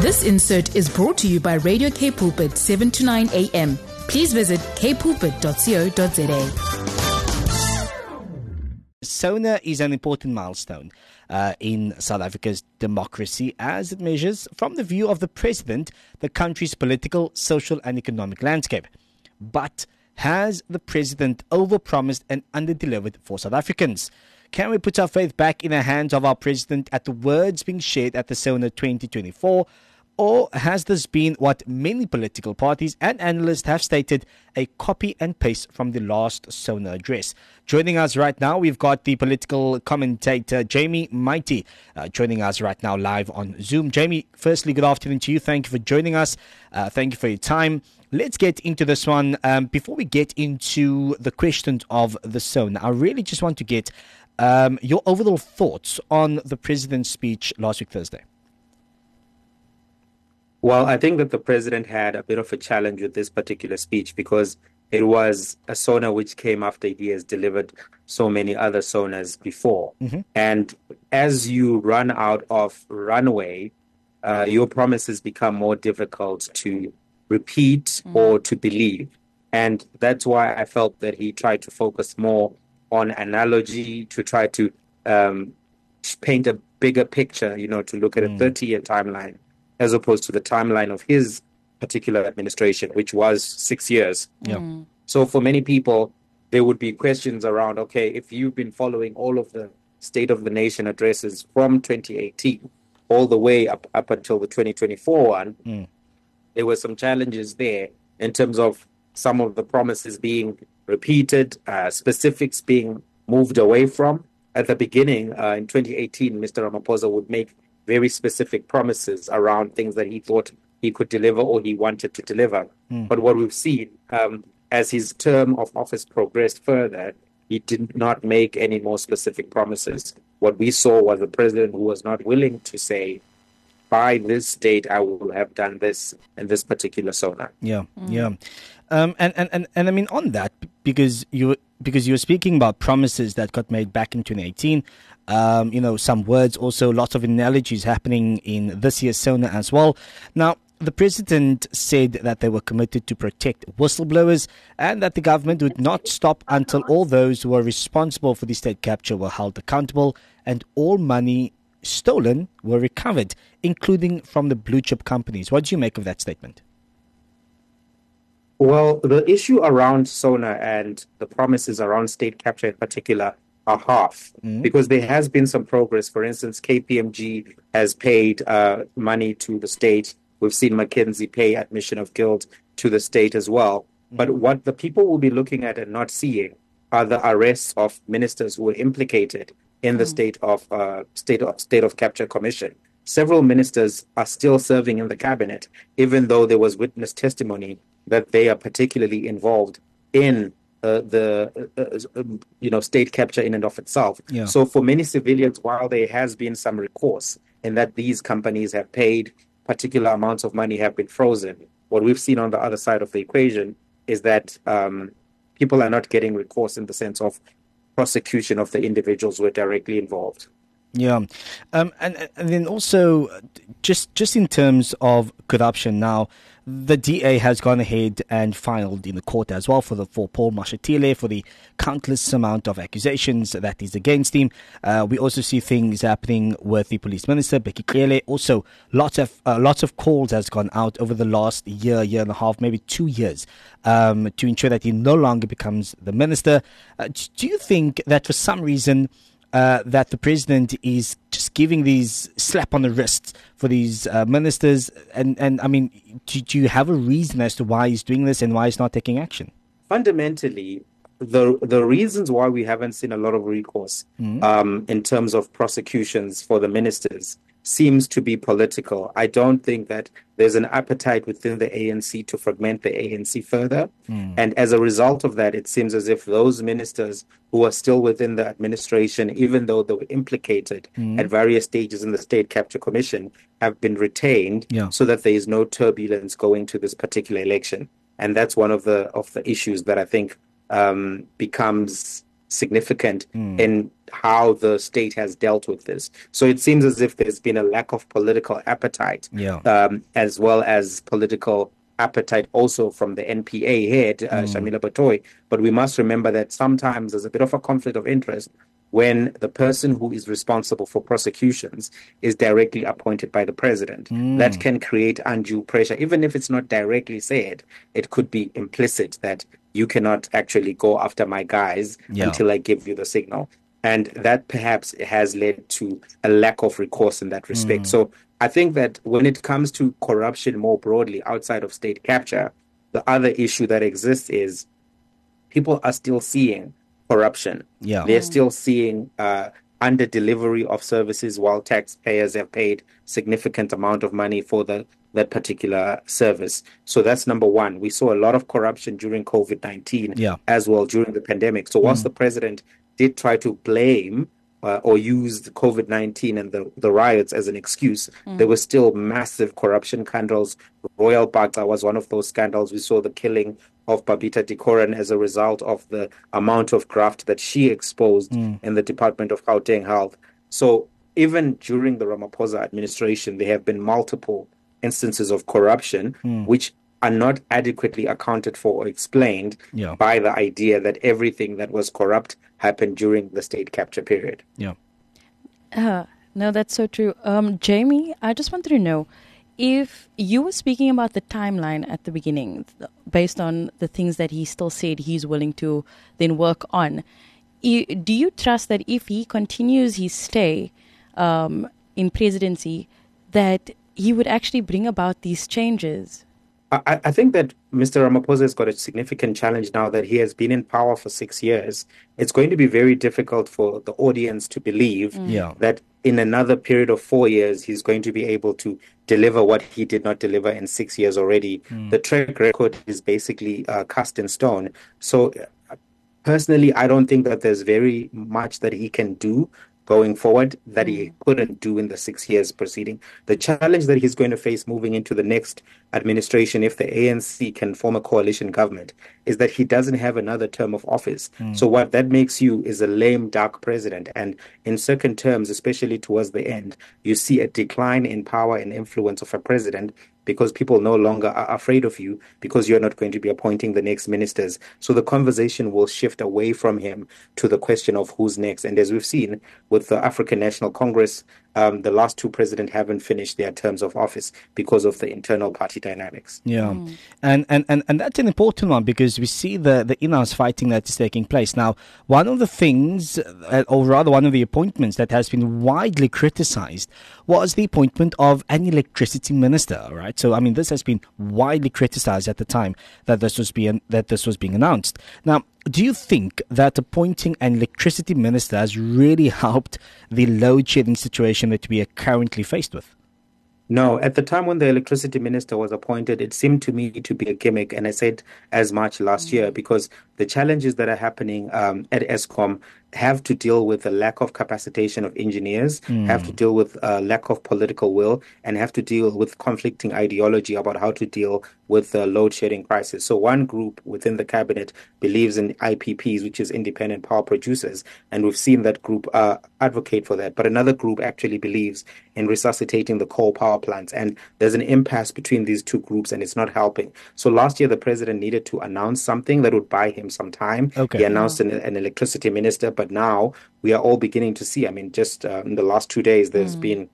This insert is brought to you by Radio K Pulpit 7 to 9 a.m. Please visit kpulpit.co.za. SONA is an important milestone uh, in South Africa's democracy as it measures, from the view of the president, the country's political, social, and economic landscape. But has the president overpromised and underdelivered for South Africans? Can we put our faith back in the hands of our president at the words being shared at the SONA 2024? Or has this been what many political parties and analysts have stated a copy and paste from the last SONA address? Joining us right now, we've got the political commentator Jamie Mighti uh, joining us right now live on Zoom. Jamie, firstly, good afternoon to you. Thank you for joining us. Uh, thank you for your time. Let's get into this one. Um, before we get into the questions of the SONA, I really just want to get um, your overall thoughts on the president's speech last week, Thursday. Well, I think that the president had a bit of a challenge with this particular speech because it was a SONA which came after he has delivered so many other SONAs before. Mm-hmm. And as you run out of runway, uh, your promises become more difficult to repeat mm-hmm. or to believe. And that's why I felt that he tried to focus more on analogy, to try to um, paint a bigger picture, you know, to look at mm. a 30 year timeline as opposed to the timeline of his particular administration, which was six years. Yeah. Mm. So for many people, there would be questions around okay, if you've been following all of the State of the Nation addresses from 2018 all the way up, up until the 2024 one, mm. there were some challenges there in terms of some of the promises being repeated, uh, specifics being moved away from. At the beginning, uh, in 2018, Mr. Ramaphosa would make very specific promises around things that he thought he could deliver or he wanted to deliver. Mm. But what we've seen um, as his term of office progressed further, he did not make any more specific promises. What we saw was a president who was not willing to say, by this date, I will have done this in this particular SONA. Yeah, mm. yeah. Um, and, and, and, and I mean, on that, because you because you were speaking about promises that got made back in 2018, um, you know, some words, also lots of analogies happening in this year's SONA as well. Now, the president said that they were committed to protect whistleblowers and that the government would not stop until all those who were responsible for the state capture were held accountable and all money stolen were recovered, including from the blue chip companies. What do you make of that statement? Well, the issue around SONA and the promises around state capture in particular are half mm-hmm. because there has been some progress. For instance, KPMG has paid uh, money to the state. We've seen McKinsey pay admission of guilt to the state as well. Mm-hmm. But what the people will be looking at and not seeing are the arrests of ministers who were implicated in the mm-hmm. state of uh, state of state of capture commission. Several ministers are still serving in the cabinet, even though there was witness testimony that they are particularly involved in uh, the uh, uh, um, you know state capture in and of itself. Yeah. So for many civilians, while there has been some recourse in that these companies have paid particular amounts of money have been frozen, what we've seen on the other side of the equation is that um, people are not getting recourse in the sense of prosecution of the individuals who are directly involved. Yeah, um, and and then also just just in terms of corruption now the DA has gone ahead and filed in the court as well for the for Paul Mashatile for the countless amount of accusations that is against him. Uh, we also see things happening with the police minister Bheki Cele. Also, lots of uh, lots of calls has gone out over the last year, year and a half, maybe two years, um, to ensure that he no longer becomes the minister. Uh, do you think that for some reason? Uh, that the president is just giving these slap on the wrists for these uh, ministers, and and I mean, do, do, you have a reason as to why he's doing this and why he's not taking action? Fundamentally, the the reasons why we haven't seen a lot of recourse mm-hmm. um, in terms of prosecutions for the ministers seems to be political. I don't think that there's an appetite within the ANC to fragment the ANC further. Mm. And as a result of that, it seems as if those ministers who are still within the administration, even though they were implicated mm. at various stages in the State Capture Commission, have been retained yeah. so that there is no turbulence going to this particular election. And that's one of the of the issues that I think um, becomes significant in how the state has dealt with this. So it seems as if there's been a lack of political appetite, Yeah. um, as well as political appetite also from the NPA head, uh, Shamila Batohi. But we must remember that sometimes there's a bit of a conflict of interest when the person who is responsible for prosecutions is directly appointed by the president. Hmm. That can create undue pressure, even if it's not directly said. It could be implicit that you cannot actually go after my guys Yeah. until I give you the signal. And that perhaps has led to a lack of recourse in that respect. Hmm. So I think that when it comes to corruption more broadly outside of state capture, the other issue that exists is people are still seeing corruption. Yeah. They're still seeing uh, under delivery of services while taxpayers have paid significant amount of money for the that particular service. So that's number one. We saw a lot of corruption during COVID nineteen Yeah. as well during the pandemic. So whilst the president did try to blame uh, or use COVID 19 and the, the riots as an excuse, there were still massive corruption scandals. Royal Bhaca was one of those scandals. We saw the killing of Babita Deokaran as a result of the amount of graft that she exposed in the Department of Gauteng Health. So even during the Ramaphosa administration, there have been multiple instances of corruption which are not adequately accounted for or explained Yeah. by the idea that everything that was corrupt happened during the state capture period. Yeah. Uh, no, that's so true. Um, Jamie, I just wanted to know if you were speaking about the timeline at the beginning, based on the things that he still said he's willing to then work on. Do you trust that if he continues his stay um, in presidency, that he would actually bring about these changes? I, I think that Mr. Ramaphosa has got a significant challenge now that he has been in power for six years. It's going to be very difficult for the audience to believe Yeah. that in another period of four years, he's going to be able to deliver what he did not deliver in six years already. The track record is basically uh, cast in stone. So, uh, personally, I don't think that there's very much that he can do going forward that he mm. couldn't do in the six years preceding. The challenge that he's going to face moving into the next administration, if the ANC can form a coalition government, is that he doesn't have another term of office. Mm. So what that makes you is a lame duck president. And in second terms, especially towards the end, you see a decline in power and influence of a president because people no longer are afraid of you because you're not going to be appointing the next ministers. So the conversation will shift away from him to the question of who's next. And as we've seen with the African National Congress, um, the last two presidents haven't finished their terms of office because of the internal party dynamics. Yeah, and, and, and, and that's an important one because we see the, the in-house fighting that is taking place. Now, one of the things, uh, or rather one of the appointments that has been widely criticized was the appointment of an electricity minister, right? So, I mean, this has been widely criticized at the time that this was being, that this was being announced. Now, do you think that appointing an electricity minister has really helped the load shedding situation that we are currently faced with? No, at the time when the electricity minister was appointed, it seemed to me to be a gimmick, and I said as much last year because the challenges that are happening um, at Eskom have to deal with the lack of capacitation of engineers, have to deal with uh, lack of political will, and have to deal with conflicting ideology about how to deal with the load shedding crisis. So one group within the cabinet believes in IPPs, which is independent power producers, and we've seen that group uh, advocate for that. But another group actually believes in resuscitating the coal power plants, and there's an impasse between these two groups, and it's not helping. So last year, the president needed to announce something that would buy him some time. Okay. He announced an, an electricity minister, but now we are all beginning to see. I mean, just uh, in the last two days, there's been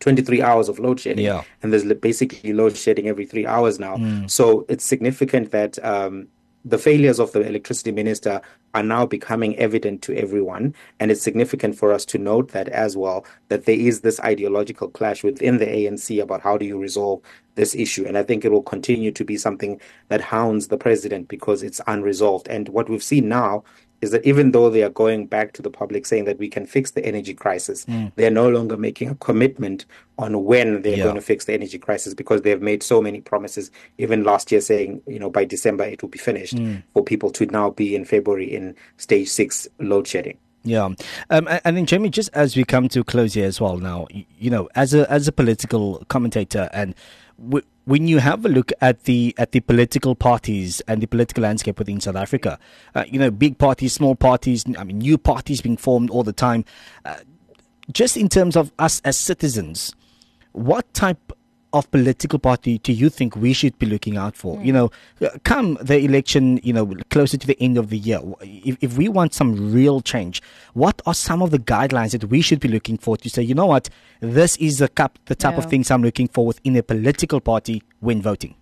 23 hours of load shedding. Yeah. And there's basically load shedding every three hours now. So it's significant that um, the failures of the electricity minister are now becoming evident to everyone. And it's significant for us to note that as well, that there is this ideological clash within the ANC about how do you resolve this issue. And I think it will continue to be something that hounds the president because it's unresolved. And what we've seen now is that even though they are going back to the public saying that we can fix the energy crisis, they're no longer making a commitment on when they're Yeah. going to fix the energy crisis because they've made so many promises. Even last year, saying you know by December it will be finished for people to now be in February in stage six load shedding. Yeah, um, and, then Jamie, just as we come to close here as well, now you, you know, as a as a political commentator, and when you have a look at the at the political parties and the political landscape within South Africa, uh, you know, big parties, small parties, I mean, new parties being formed all the time. Uh, just in terms of us as citizens, what type of political party do you think we should be looking out for? Mm. You know, come the election, you know, closer to the end of the year, if, if we want some real change, what are some of the guidelines that we should be looking for to say, you know what, this is the, cup, the type yeah. of things I'm looking for within a political party when voting?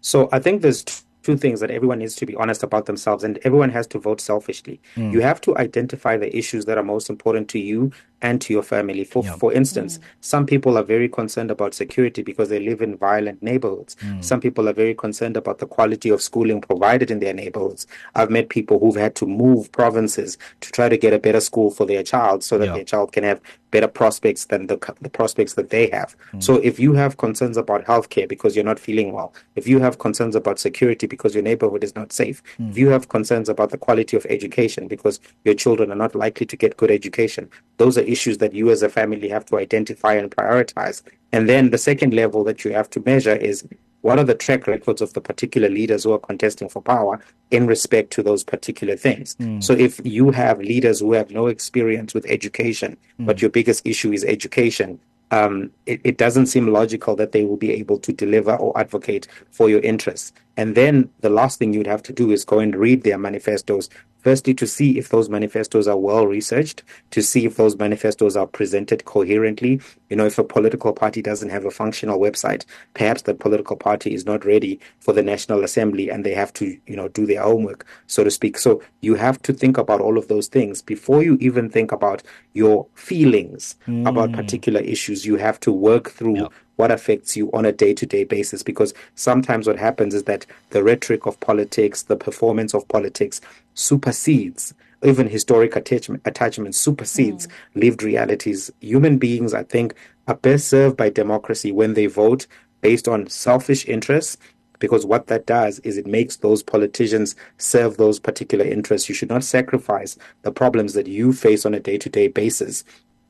So I think there's two things that everyone needs to be honest about themselves and everyone has to vote selfishly. Mm. You have to identify the issues that are most important to you and to your family. For yep. for instance, mm. some people are very concerned about security because they live in violent neighborhoods. Mm. Some people are very concerned about the quality of schooling provided in their neighborhoods. I've met people who've had to move provinces to try to get a better school for their child so that yep. their child can have better prospects than the, the prospects that they have. Mm. So if you have concerns about healthcare because you're not feeling well, if you have concerns about security because your neighborhood is not safe, mm. if you have concerns about the quality of education because your children are not likely to get good education, those are issues that you as a family have to identify and prioritize. And then the second level that you have to measure is what are the track records of the particular leaders who are contesting for power in respect to those particular things? Mm. So if you have leaders who have no experience with education, mm. but your biggest issue is education, um, it, it, doesn't seem logical that they will be able to deliver or advocate for your interests. And then the last thing you'd have to do is go and read their manifestos, Firstly, to see if those manifestos are well researched, to see if those manifestos are presented coherently. You know, if a political party doesn't have a functional website, perhaps the political party is not ready for the National Assembly and they have to, you know, do their homework, so to speak. So you have to think about all of those things before you even think about your feelings mm. about particular issues. You have to work through yep what affects you on a day to day basis. Because sometimes what happens is that the rhetoric of politics, the performance of politics supersedes even historic attachment, attachment supersedes mm. lived realities. Human beings, I think, are best served by democracy when they vote based on selfish interests because what that does is it makes those politicians serve those particular interests. You should not sacrifice the problems that you face on a day to day basis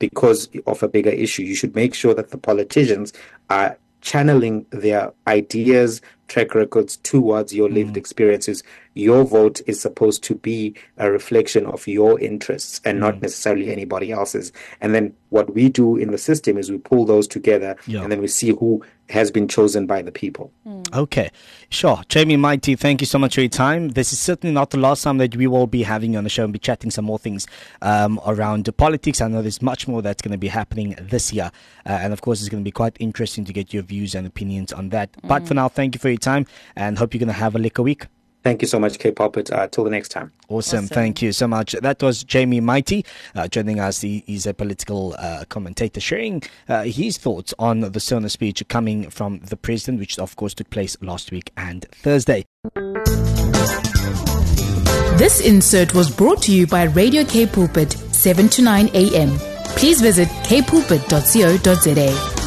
because of a bigger issue. You should make sure that the politicians are channeling their ideas, track records towards your lived mm. experiences. Your vote is supposed to be a reflection of your interests and mm. not necessarily anybody else's. And then what we do in the system is we pull those together and then we see who has been chosen by the people. Mm. Okay, sure. Jamie Mighti, thank you so much for your time. This is certainly not the last time that we will be having you on the show and be chatting some more things um, around the politics. I know there's much more that's going to be happening this year. Uh, and of course, it's going to be quite interesting to get your views and opinions on that. Mm. But for now, thank you for your time and hope you're going to have a liquor week. Thank you so much, K Pulpit. Uh, till the next time. Awesome. awesome. Thank you so much. That was Jamie Mighti uh, joining us. He, he's a political uh, commentator sharing uh, his thoughts on the SONA speech coming from the president, which of course took place last week and Thursday. This insert was brought to you by Radio K Pulpit, 7 to 9 a.m. Please visit kpulpit.co.za.